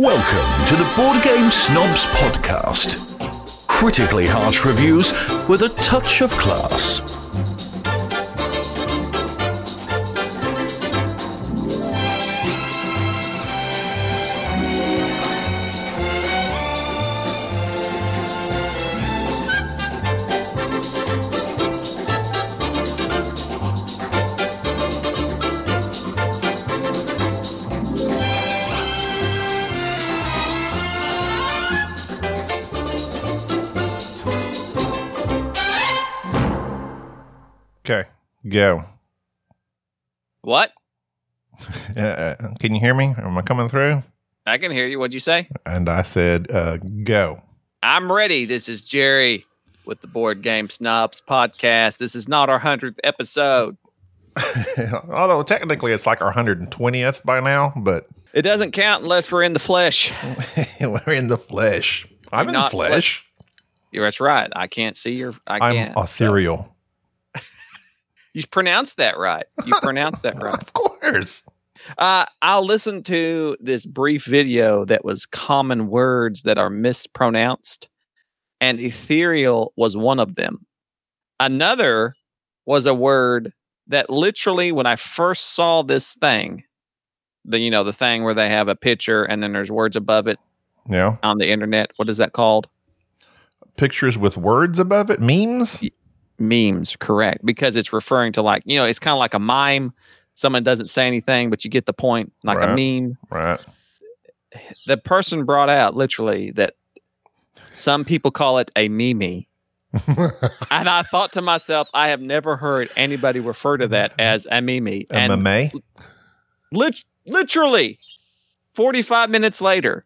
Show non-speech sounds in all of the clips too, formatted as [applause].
Welcome to the Board Game Snobs Podcast. Critically harsh reviews with a touch of class. Go. What? [laughs] Uh, uh, can you hear me? Am I coming through? I can hear you. What'd you say? And I said, uh, go. I'm ready. This is Jerry with the Board Game Snobs podcast. This is not our 100th episode. [laughs] Although technically it's like our 120th by now, but It doesn't count unless we're in the flesh. [laughs] we're in the flesh. I'm You're in the not flesh. Yeah, that's right. I can't see your. I I'm can't. ethereal. You pronounced that right. You [laughs] pronounced that right. Of course. Uh, I'll listen to this brief video that was common words that are mispronounced, and ethereal was one of them. Another was a word that literally, when I first saw this thing, the you know the thing where they have a picture and then there's words above it Yeah. on the internet. What is that called? Pictures with words above it, memes. Memes, correct? Because it's referring to like you know it's kind of like a mime. Someone doesn't say anything, but you get the point, like a meme. Right. the person brought out literally that some people call it a mimi. [laughs] and I thought to myself, I have never heard anybody refer to that as a mimi. And MMA. lit- literally 45 minutes later,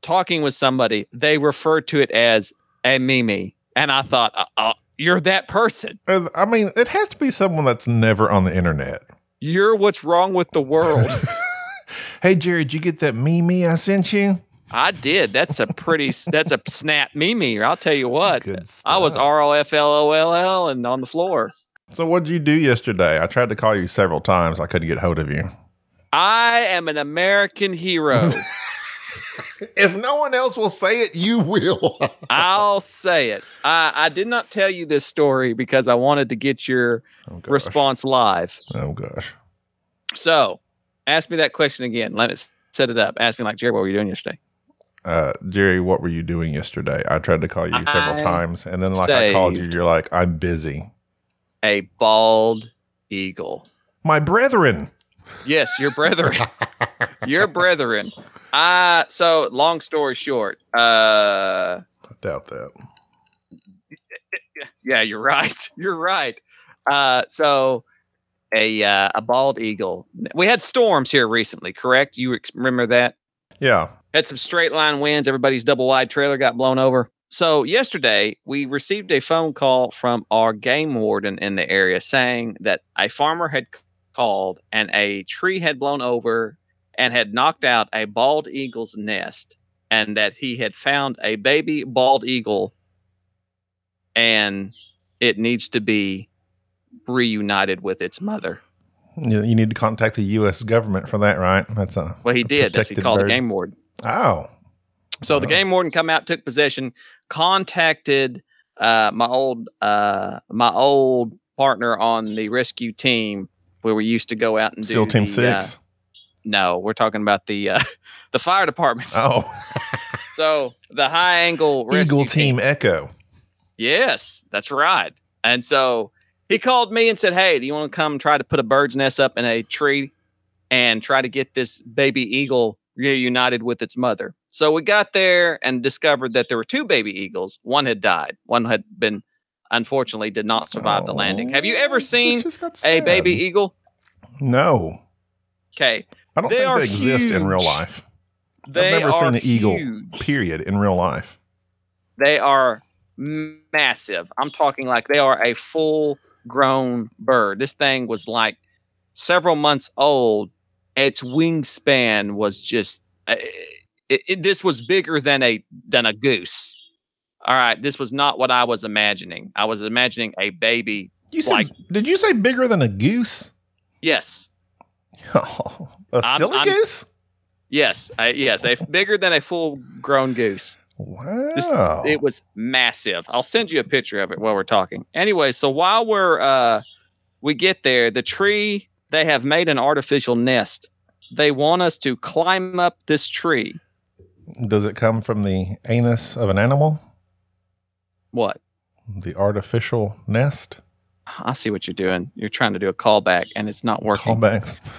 talking with somebody, they referred to it as a mimi. And I thought, uh, uh, you're that person. I mean, it has to be someone that's never on the internet. You're what's wrong with the world. [laughs] Hey, Jerry, did you get that meme I sent you? I did. That's a pretty, that's a snap mimi. I'll tell you what. I was. R O F L O L L and on the floor. So, what did you do yesterday? I tried to call you several times. I couldn't get hold of you. I am an American hero. [laughs] If no one else will say it, you will. [laughs] I'll say it. I, I did not tell you this story because I wanted to get your oh, response live. Oh gosh. So ask me that question again. Let me set it up. Ask me like, Jerry, what were you doing yesterday? Uh, Jerry, what were you doing yesterday? I tried to call you several I times, and then like I called you, you're like, I'm busy. A bald eagle. My brethren. Yes, your brethren. [laughs] your brethren. Uh so long story short, uh I doubt that. [laughs] yeah, you're right. [laughs] You're right. Uh, so a uh, a bald eagle. We had storms here recently, correct? You ex- remember that? Yeah. Had some straight line winds. Everybody's double wide trailer got blown over. So yesterday we received a phone call from our game warden in the area saying that a farmer had called and a tree had blown over and had knocked out a bald eagle's nest and that he had found a baby bald eagle and it needs to be reunited with its mother. You, need to contact the U.S. government for that, right? That's a Well, he did. That's he called bird. the game warden. Oh, So the game warden come out, took possession, contacted uh, my old uh, my old partner on the rescue team where we used to go out and do SEAL Team the, uh, Six. no, we're talking about the uh, [laughs] the fire department. oh, [laughs] So the high angle [laughs] Eagle Team Echo. Yes, that's right. And so he called me and said, Hey, do you want to come try to put a bird's nest up in a tree and try to get this baby eagle reunited with its mother? So we got there and discovered that there were two baby eagles. One had died, one had been, unfortunately, did not survive the landing. Have you Oh, ever seen a baby eagle? No, Okay. I don't They think they exist in real huge. life. They I've never are seen an eagle. huge. Period. In real life. They are massive. I'm talking like they are a full grown bird. This thing was like several months old. Its wingspan was just uh, it, it, this was bigger than a than a goose. All right, this was not what I was imagining. I was imagining a baby. You said? Like- did you say bigger than a goose? Yes, [laughs] a I'm- silly I'm- goose? Yes, I, yes, a bigger than a full grown goose. Wow. It was massive. I'll send you a picture of it while we're talking. Anyway, so while we're uh we get there, the tree they have made an artificial nest. They want us to climb up this tree. Does it come from the anus of an animal? What? The artificial nest? I see what you're doing. You're trying to do a callback and it's not working. Callbacks. [laughs]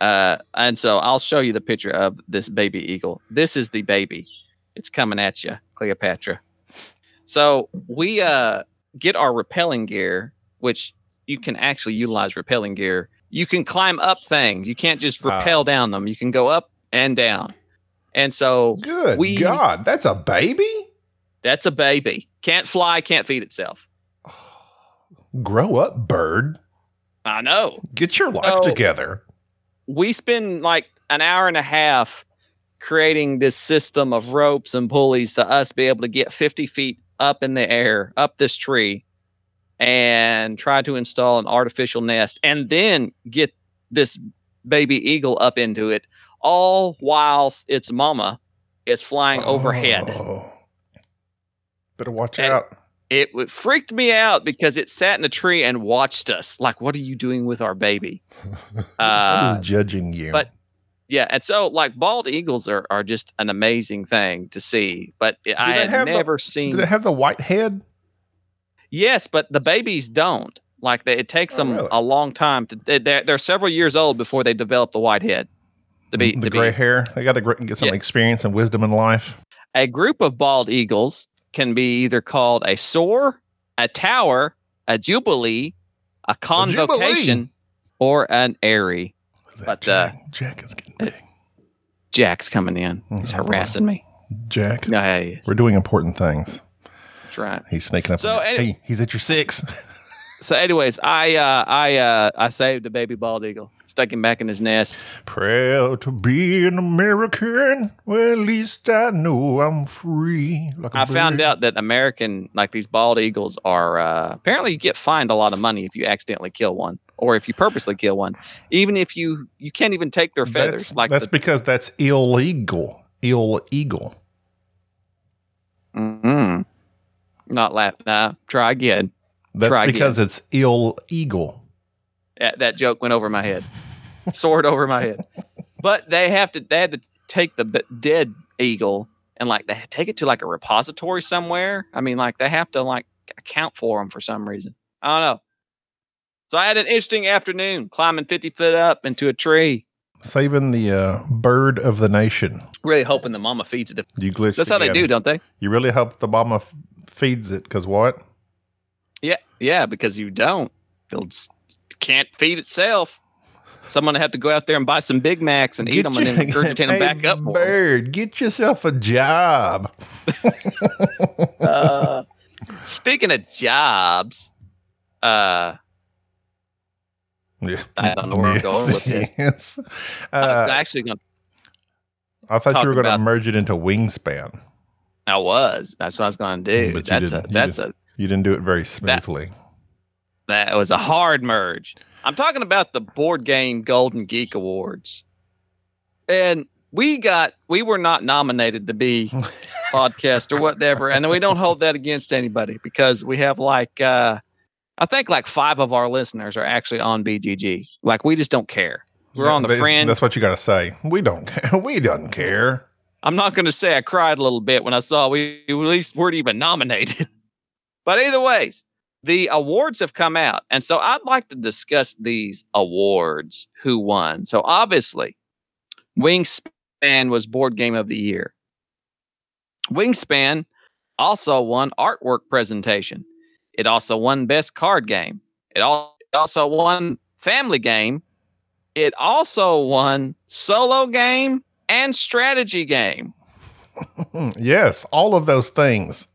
Uh, and so I'll show you the picture of this baby eagle. This is the baby. It's coming at you, Cleopatra. So we uh, get our rappelling gear, which you can actually utilize rappelling gear. You can climb up things. You can't just rappel down them. You can go up and down. And so Good We- God, that's a baby? that's a baby. Can't fly, can't feed itself. Grow up, bird. I know. Get your life So- together. we spend like an hour and a half creating this system of ropes and pulleys to us be able to get 50 feet up in the air, up this tree, and try to install an artificial nest and then get this baby eagle up into it, all whilst its mama is flying overhead. Oh. Better watch And- out. It freaked me out because it sat in a tree and watched us. Like, what are you doing with our baby? [laughs] I Uh, was judging you. but- Yeah, and so like bald eagles are, are just an amazing thing to see, but I had have the- never seen. did it have the white head? yes, but the babies don't. Like they, it takes Oh, them really? a long time to. they- They're, they're several years old before they develop the white head. To be, the to gray be hair. They got to get some Yeah. experience and wisdom in life. a group of bald eagles can be either called a soar, a tower, a jubilee, a convocation, or an aerie. But, Jack? Jack is getting big. Jack's coming in. He's Mhm. harassing me. Jack, No, hey, we're doing important things. that's right. He's sneaking up. So, any- hey, he's at your six. [laughs] So, anyways, I uh, I uh, I saved a baby bald eagle, stuck him back in his nest. Proud to be an American. Well, at least I know I'm free. Like I found out that American, like these bald eagles, are uh, apparently you get fined a lot of money if you accidentally kill one, or if you purposely kill one. Even if you you can't even take their feathers. That's, like that's the, because that's illegal. Illegal. Mm-hmm. not laugh. Nah, try again. That's Try because it's illegal. That, that joke went over my head, soared over my head. But they have to. They had to take the b- dead eagle and like they take it to like a repository somewhere. I mean, like they have to like account for them for some reason. I don't know. So I had an interesting afternoon climbing 50 foot up into a tree, Saving the uh, bird of the nation. really hoping the mama feeds it. You glitched. That's how they again. do, don't they? You really hope the mama f- feeds it because what? Yeah, yeah. Because you don't, it'll can't feed itself. Someone have to go out there and buy some Big Macs and eat them and then regurgitate them [laughs] back up. Bird, get yourself a job. [laughs] Uh, speaking of jobs, uh, Yeah. I don't know where I'm going with this. [laughs] Yes. I was Uh, actually going. I thought you were going to merge it into Wingspan. I was. That's what I was going to do. But that's a. That's a. You didn't do it very smoothly. That was a hard merge. I'm talking about the board game Golden Geek Awards, and we got. We were not nominated to be [laughs] podcast or whatever, and we don't hold that against anybody because we have like. uh I think like five of our listeners are actually on BGG. Like we just don't care. We're on the They- fringe. That's what you got to say. We don't. [laughs] care. We don't care. I'm not going to say I cried a little bit when I saw we at least weren't even nominated. But either ways, the awards have come out. And so I'd like to discuss these awards, who won. So obviously, Wingspan was board game of the year. Wingspan also won artwork presentation. It also won best card game. It al- also won family game. It also won solo game and strategy game. [laughs] yes, all of those things.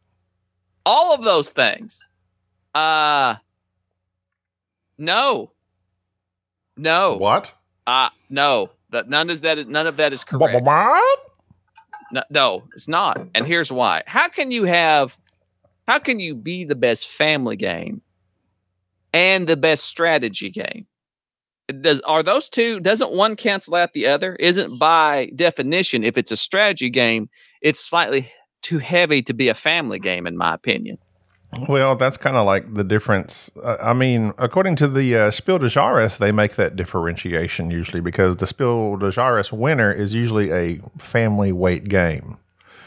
All of those things. Uh no. No. What? Uh no. That none is that none of that is correct. No, no, it's not. And here's why. How can you have how can you be the best family game and the best strategy game? does are those two doesn't one cancel out the other? Isn't by definition if it's a strategy game, it's slightly too heavy to be a family game in my opinion. Well, that's kind of like the difference. Uh, I mean, according to the uh, Spiel des Jahres, they make that differentiation usually because the Spiel des Jahres winner is usually a family weight game.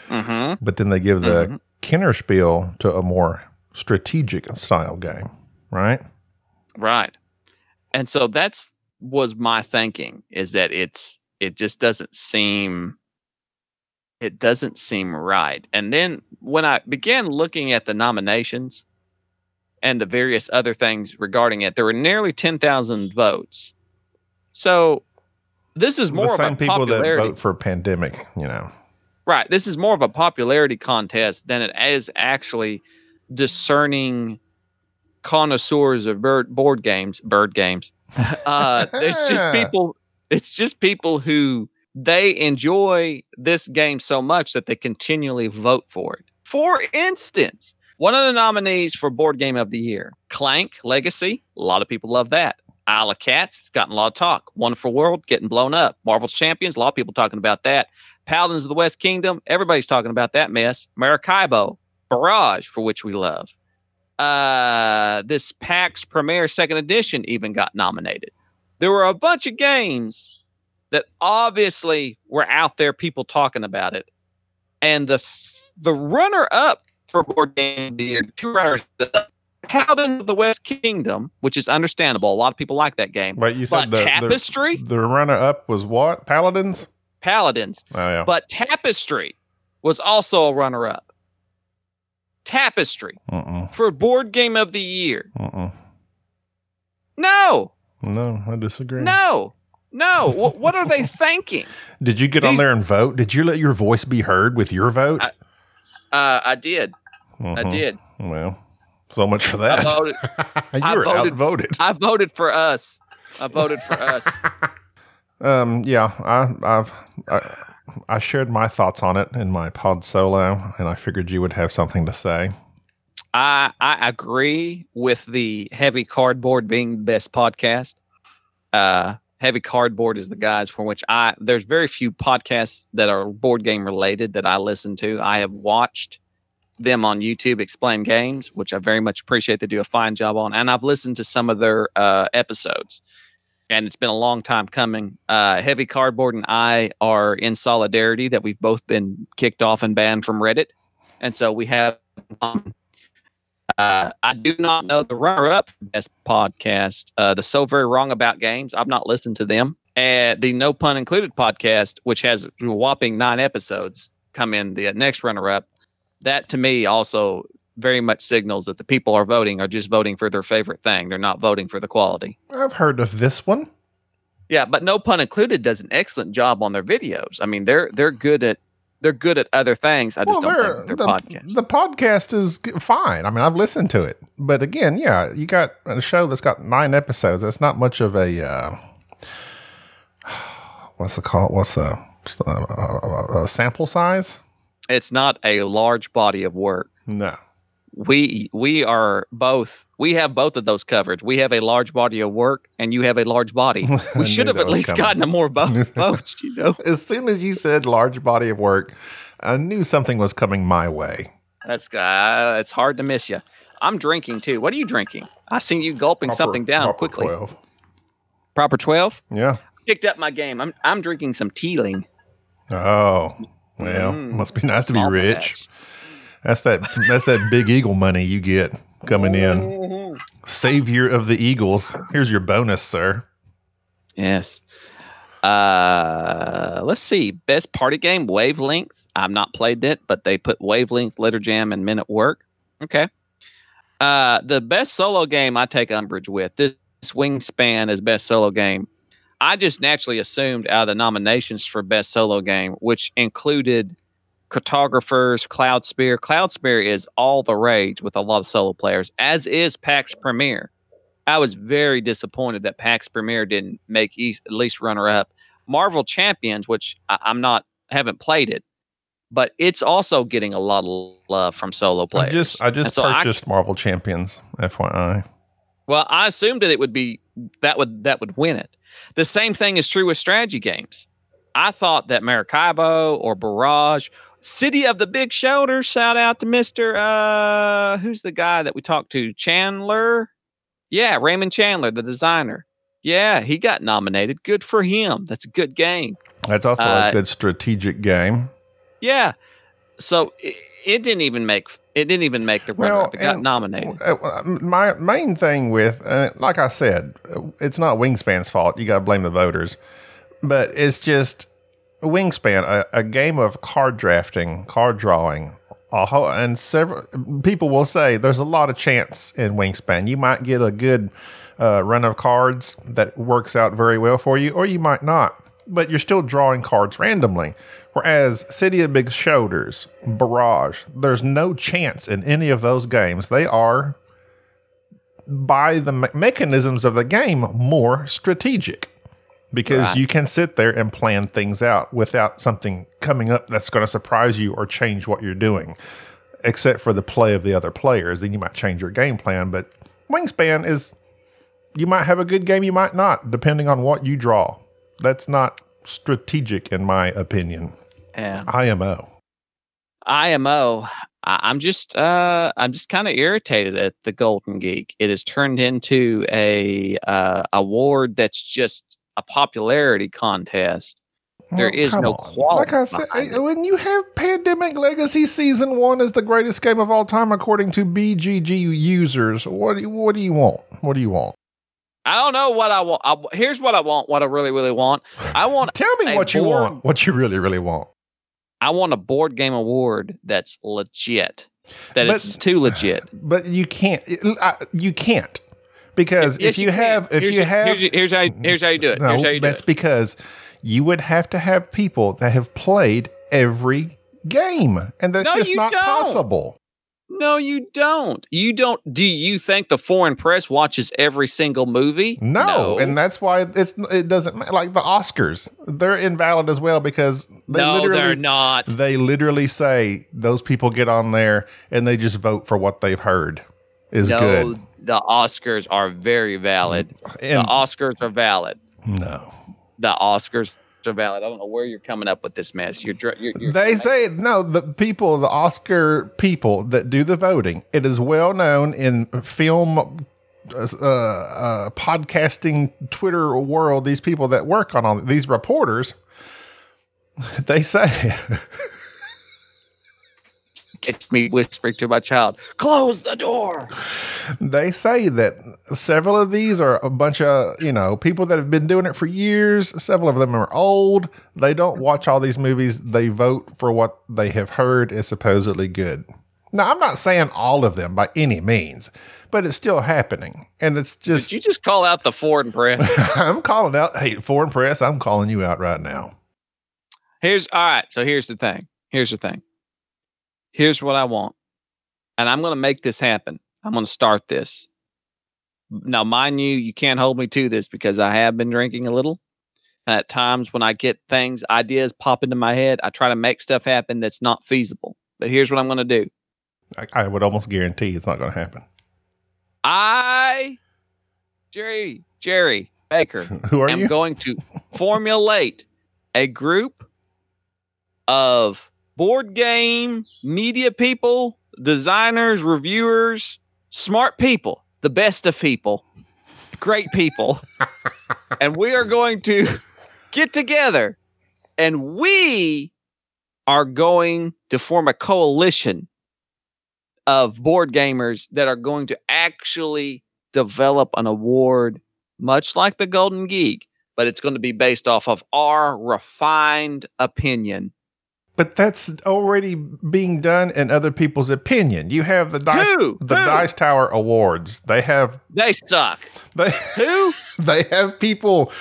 Mm-hmm. But then they give the Mhm. Kennerspiel to a more strategic style game, right? Right. And so that's was my thinking is that it's it just doesn't seem it doesn't seem right. And then when I began looking at the nominations and the various other things regarding it, there were nearly 10,000 votes. So this is more the of same a people that vote for pandemic, you know. Right. This is more of a popularity contest than it is actually discerning connoisseurs of bird board games, bird games. Uh, it's just [laughs] people. It's just people who they enjoy this game so much that they continually vote for it. For instance, one of the nominees for Board Game of the Year, Clank Legacy. A lot of people love that. Isle of Cats, it's gotten a lot of talk. Wonderful World, getting blown up. Marvel's Champions, a lot of people talking about that. Paladins of the West Kingdom, everybody's talking about that mess. Maracaibo, Barrage, for which we love. Uh, this Pax Pamir Second Edition even got nominated. There were a bunch of games that obviously were out there, people talking about it. And the the runner up for Board Game of the Year, two runners up, Paladins of the West Kingdom, which is understandable. A lot of people like that game. But you said the, Tapestry, the, the runner up was what? Paladins? Paladins, Oh, yeah. but Tapestry was also a runner up. Tapestry Mm-mm, for Board Game of the Year. mm-mm. No, No, I disagree. no, no. what, what are they [laughs] thinking? Did you get on there and vote? Did you let your voice be heard with your vote? I- Uh, I did. I Mhm. did. Well, so much for I that. voted. [laughs] you I were voted- outvoted. I voted for us. I voted for us. [laughs] Um, yeah, I, I've I, I shared my thoughts on it in my pod solo, and I figured you would have something to say. I I agree with the heavy cardboard being the best podcast. Uh, heavy cardboard is the guys for which I there's very few podcasts that are board game related that I listen to. I have watched them on YouTube explain games, which I very much appreciate. They do a fine job on, and I've listened to some of their uh, episodes. And it's been a long time coming. Uh, heavy cardboard and I are in solidarity that we've both been kicked off and banned from Reddit, and so we have um, uh, I do not know the runner-up for best podcast, uh, the So Very Wrong About Games. I've not listened to them. And the No Pun Included podcast, which has a whopping nine episodes, come in the next runner-up. That to me also very much signals that the people are voting are just voting for their favorite thing. They're not voting for the quality. I've heard of this one. Yeah, but No Pun Included does an excellent job on their videos. I mean, they're they're good at they're good at other things. I just Well, don't think their the, podcast. the podcast is fine. I mean, I've listened to it, but again, yeah, you got a show that's got nine episodes. That's not much of a uh, [sighs] what's the call? What's the uh, uh, uh, sample size? it's not a large body of work. No. We we are both we have both of those covered. We have a large body of work, and you have a large body. [laughs] We should have at least coming. gotten a more bo- [laughs] votes. You know, As soon as you said large body of work, I knew something was coming my way. that's uh, it's hard to miss you. I'm drinking too. What are you drinking? I seen you gulping something down proper quickly. 12. Proper twelve. Yeah. Picked up my game. I'm I'm drinking some Teeling. Oh, well, Mm. must be nice to be rich. That's that. That's that big eagle money you get coming in. Mhm. Savior of the Eagles. Here's your bonus, sir. Yes. Uh, let's see. Best party game, Wavelength. I've not played it, but they put Wavelength, Letter Jam, and Men at Work. Okay. Uh, the best solo game I take umbrage with this Wingspan is best solo game. I just naturally assumed out of the nominations for best solo game, which included cartographers, Cloudspire. Cloud Spear is all the rage with a lot of solo players, as is Pax Pamir. I was very disappointed that Pax Pamir didn't make East, at least runner up. Marvel Champions, which I, I'm not haven't played it, but it's also getting a lot of love from solo players. I just I just so I- purchased Marvel Champions. FYI. well, I assumed that it would be that would that would win it. The same thing is true with strategy games. I thought that Maracaibo or Barrage, City of the Big Shoulders, shout out to Mister uh, who's the guy that we talked to, Chandler. Yeah, Raymond Chandler, the designer. Yeah, he got nominated. Good for him. That's a good game. That's also Uh, a good strategic game. Yeah. So it, it didn't even make it didn't even make the runner Well. It got nominated. Uh, My main thing with, uh, like I said, uh, it's not Wingspan's fault. You got to blame the voters, but it's just Wingspan, a, a game of card drafting, card drawing, and several people will say there's a lot of chance in Wingspan. You might get a good uh, run of cards that works out very well for you, or you might not. But you're still drawing cards randomly. Whereas City of Big Shoulders, Barrage, there's no chance in any of those games. They are, by the me- mechanisms of the game, more strategic because Right. you can sit there and plan things out without something coming up that's going to surprise you or change what you're doing, except for the play of the other players. Then you might change your game plan. But Wingspan is, you might have a good game, you might not, depending on what you draw. That's not strategic, in my opinion. Yeah. IMO. IMO. I'm just uh I'm just kind of irritated at the Golden Geek. It has turned into a uh award that's just a popularity contest. There oh, is come no on. quality Like I said, it. when you have Pandemic Legacy Season One as the greatest game of all time according to BGG users, what do you, what do you want? What do you want? I don't know what I want. I, here's what I want. What I really, really want. I want. [laughs] Tell me what you want. What you really, really want. I want a board game award that's legit. That But- it's too legit. [sighs] But you can't. I- You can't because Yes, if you, can. have, if here's you have, here's, here's how here's how you do it. no, you do that's it. because you would have to have people that have played every game, and that's No, just not don't. possible. No, you don't. You don't. Do you think the foreign press watches every single movie? No, and that's why it's it doesn't like the Oscars. They're invalid as well because they no, literally they're not. they literally say those people get on there and they just vote for what they've heard is no, good. the Oscars are very valid. The Oscars are valid. no, The Oscars are valid. I don't know where you're coming up with this mess. You're, you're, you're they say no. The people, the Oscar people that do the voting, it is well known in film. Uh, uh, podcasting, Twitter world, these people that work on all these reporters, [laughs] they say [laughs] it's me whispering to my child, "Close the door." they say that several of these are a bunch of you know people that have been doing it for years several of them are old they don't watch all these movies they vote for what they have heard is supposedly good now i'm not saying all of them by any means but it's still happening and it's just Did you just call out the foreign press? [laughs] i'm calling out hey foreign press i'm calling you out right now Here's all right. So here's the thing. Here's the thing. Here's what I want. And I'm going to make this happen. I'm going to start this. Now, mind you, you can't hold me to this because I have been drinking a little. And at times when I get things, ideas pop into my head, I try to make stuff happen that's not feasible. But here's what I'm going to do I, I would almost guarantee it's not going to happen I, Jerry, Jerry Baker, [laughs] who are am you going to formulate a group of board game media people, designers, reviewers, smart people, the best of people, great people. [laughs] and we are going to get together and we are going to form a coalition of board gamers that are going to actually develop an award much like the Golden Geek, but it's going to be based off of our refined opinion. But that's already being done in other people's opinion. You have the dice, Who? the Who? Dice Tower Awards. They have They suck. they, Who? [laughs] they have people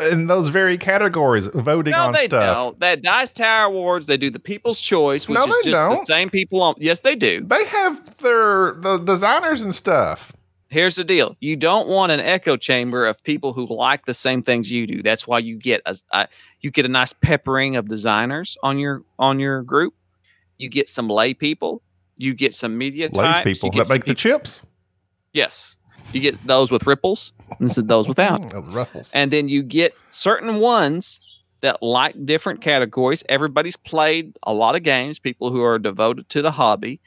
in those very categories voting No, on they stuff. don't. That Dice Tower Awards, they do the People's Choice, which No, is just the don't. same people on. Yes, they do. They have their the designers and stuff. Here's the deal: you don't want an echo chamber of people who like the same things you do. That's why you get a, a you get a nice peppering of designers on your on your group. You get some lay people. You get some media Lays types. people you get that make the chips. Yes. You get those with ripples, and this is those without. [laughs] Oh, the ruffles. And then you get certain ones that like different categories. Everybody's played a lot of games, people who are devoted to the hobby.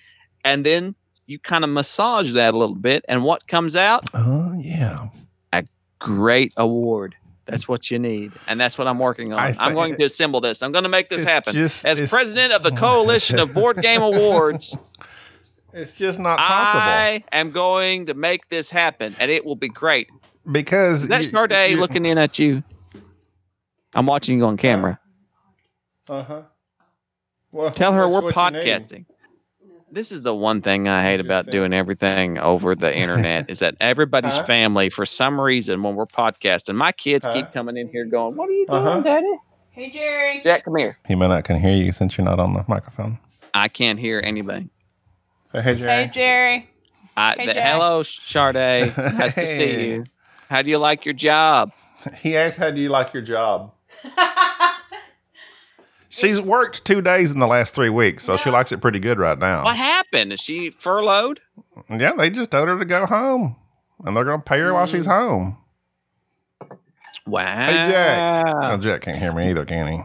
And then you kind of massage that a little bit. And what comes out? Oh yeah. A great award. That's what you need. And that's what I'm working on. I I'm going to assemble this. I'm going to make this happen. just- As president of the [laughs] Coalition of Board Game Awards, [laughs] It's just not possible I am going to make this happen. And it will be great. because Is that day looking in at you? I'm watching you on camera. Uh-huh. Well, Tell her we're podcasting. This is the one thing I hate about doing everything over the internet is that everybody's Huh? family, for some reason, when we're podcasting, my kids Huh? keep coming in here going, "What are you doing, Uh-huh. Daddy?" Hey, Jerry. Jack, come here. He might not can hear you since you're not on the microphone. I can't hear anything. Say hey, Jerry. Hey, Jerry. I, Hey, the- Jack. hello, Sade. [laughs] Nice to see you. How do you like your job? [laughs] He asked, "How do you like your job?" [laughs] She's worked two days in the last three weeks, so she likes it pretty good right now. What happened? Is she furloughed? Yeah, they just told her to go home, and they're going to pay her while she's Mm. home. Wow. Hey, Jack. Oh, Jack can't hear me either, can he?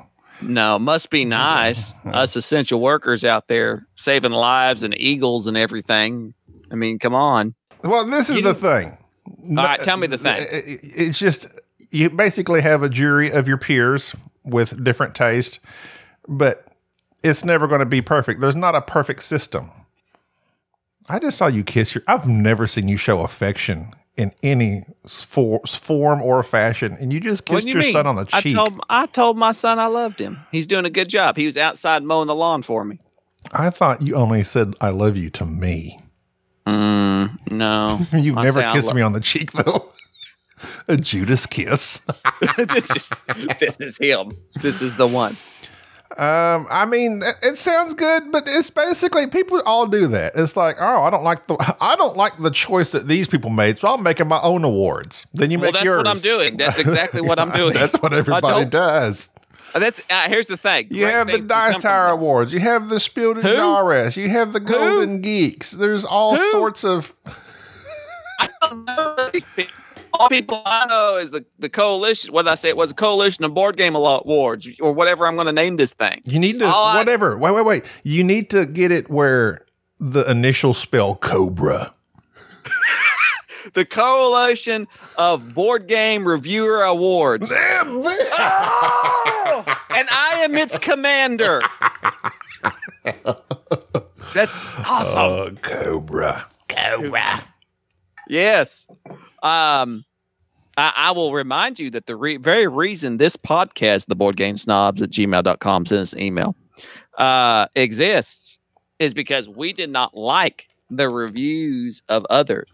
No, must be nice. Us essential workers out there saving lives and eagles and everything. I mean, come on. Well, this is You- the thing. All right, tell me the thing. It's just you basically have a jury of your peers with different taste, but it's never going to be perfect. There's not a perfect system. I just saw you kiss your. I've never seen you show affection in any for, form or fashion, and you just kissed you your mean? son on the I cheek. told I told my son I loved him. He's doing a good job. He was outside mowing the lawn for me. I thought you only said "I love you" to me. Mm, no, [laughs] You've I never kissed lo- me on the cheek though. [laughs] a Judas kiss. [laughs] this is this is him. This is the one. Um, I mean, it- sounds good, but it's basically people all do that. It's like, oh, I don't like the [laughs] I don't like the choice that these people made, so I'm making my own awards. Then you Well, make that's yours. what I'm doing. That's exactly what I'm [laughs] doing. That's what everybody does. Uh, That's uh, here's the thing. You Great have the Dice Tower. Awards. You have the Spiel des Who? Jahres. You have the Golden Geeks. There's all Who? sorts of. [laughs] I don't know these people. All people I know is the, the coalition. What did I say? It was a coalition of board game awards or whatever I'm going to name this thing. You need to All I- whatever. Wait, wait, wait. You need to get it where the initial spell Cobra. [laughs] The coalition of board game reviewer awards. [laughs] Oh! and I am its commander. That's awesome. Oh, Cobra. Cobra. Yes. Um, I, I will remind you that the re- very reason this podcast, the board game snobs at gmail.com, send us an email, uh, exists is because we did not like the reviews of others.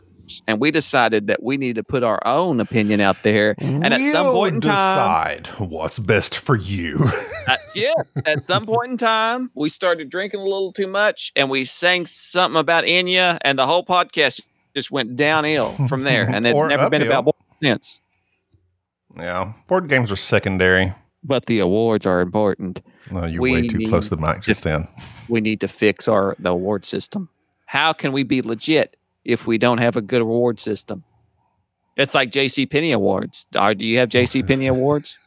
And we decided that we need to put our own opinion out there. And at some point in time, decide what's best for you. That's yeah. At some point in time, we started drinking a little too much, and we sang something about Enya, and the whole podcast just went downhill from there. And it's never been about since. yeah, board games are secondary. But the awards are important. No, you're We way too need close to the mic just then. We need to fix our the award system. How can we be legit if we don't have a good award system? It's like J.C. Penney awards. Are, do you have J.C. Penney [laughs] awards?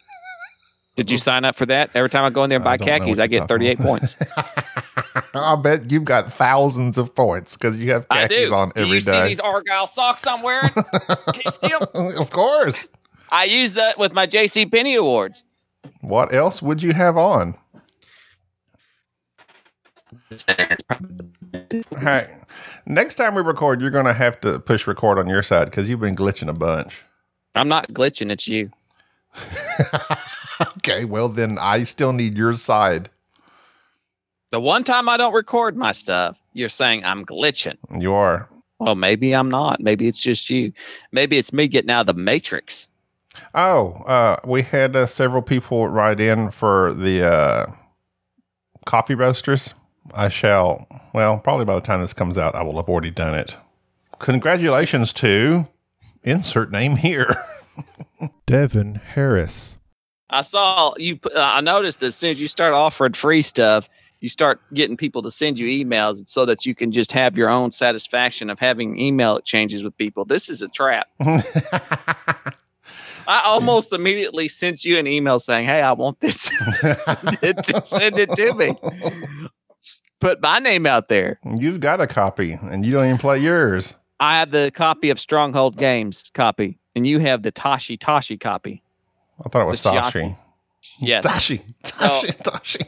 Did you oh. sign up for that? Every time I go in there and buy don't khakis, I get 38 talking points. [laughs] I bet you've got thousands of points because you have khakis do. on do every you see these Argyle socks I'm wearing? Can you see [laughs] 'em? of course. I use that with my J.C. Penney awards. What else would you have on? Hey, next time we record, you're going to have to push record on your side because you've been glitching a bunch. I'm not glitching. It's you. [laughs] okay, well then I still need your side. The one time I don't record my stuff, you're saying I'm glitching. You are. Well, maybe I'm not. Maybe it's just you. Maybe it's me getting out of the matrix. Oh, uh, we had uh, several people write in for the uh, coffee roasters. I shall, well, probably by the time this comes out, I will have already done it. Congratulations to insert name here. [laughs] Devin Harris. I saw you. Uh, I noticed that as soon as you start offering free stuff, you start getting people to send you emails so that you can just have your own satisfaction of having email exchanges with people. This is a trap. I [laughs] almost immediately sent you an email saying, "Hey, I want this. [laughs] send, it to, send it to me. Put my name out there." You've got a copy, and you don't even play yours. I have the copy of Stronghold Games copy, and you have the Tashi Tashi copy. I thought it was. Shiaki. Yes. Tashi. Tashi. Tashi.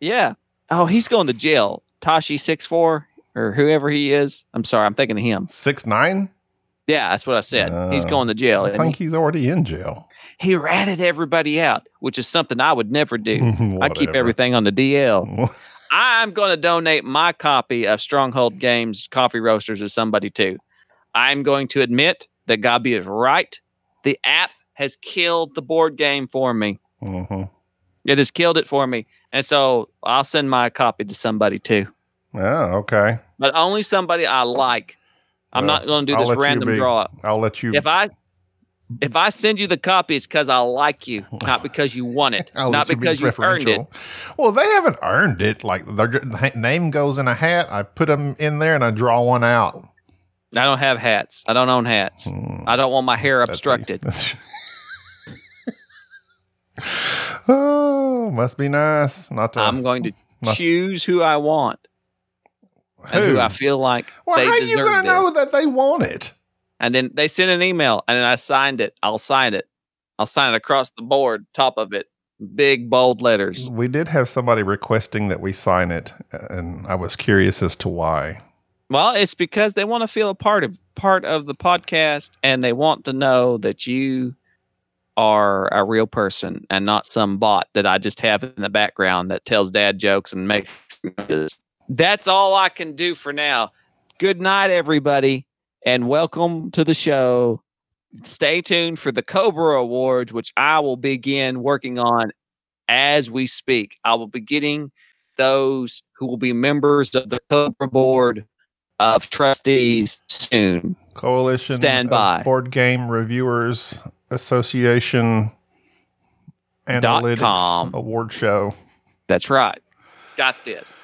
Yeah. Oh, he's going to jail. Tashi six four or whoever he is. I'm sorry, I'm thinking of him. Six nine. Yeah, that's what I said. he's Uh, going to jail. I think he, he's already in jail. he ratted everybody out, which is something I would never do. [laughs] I keep everything on the DL. [laughs] I'm going to donate my copy of Stronghold Games Coffee Roasters to somebody too. I'm going to admit that Gabi is right. The app has killed the board game for me. Mhm. It has killed it for me. And so I'll send my copy to somebody too. Yeah. Okay. But only somebody I like. I'm Well, not going to do I'll this random be. draw. I'll let you. If I if I send you the copy, it's because I like you, not because you want it, [laughs] not you be because you earned it. Well, they haven't earned it. Like their name goes in a hat. I put them in there and I draw one out. I don't have hats. I don't own hats. Hmm, I don't want my hair that's a- obstructed. [laughs] oh, must be nice not to. I'm going to choose who I want and who I feel like well, they how are you going to know that they want it? And then they send an email, and then I signed it. I'll sign it. I'll sign it across the board, top of it, big bold letters. We did have somebody requesting that we sign it, and I was curious as to why. Well, it's because they want to feel a part of part of the podcast, and they want to know that you are a real person and not some bot that I just have in the background that tells dad jokes and makes. That's all I can do for now. Good night, everybody, and welcome to the show. Stay tuned for the Cobra Awards, which I will begin working on as we speak. I will be getting those who will be members of the Cobra board of trustees soon. Coalition Stand by. Board Game Reviewers Association Dot Analytics com. Award Show. That's right. Got this.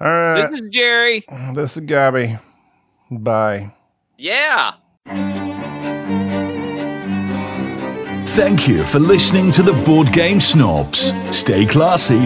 All right, This is Jerry. this is Gabby. Bye. Yeah. Thank you for listening to the Board Game Snobs. Stay classy.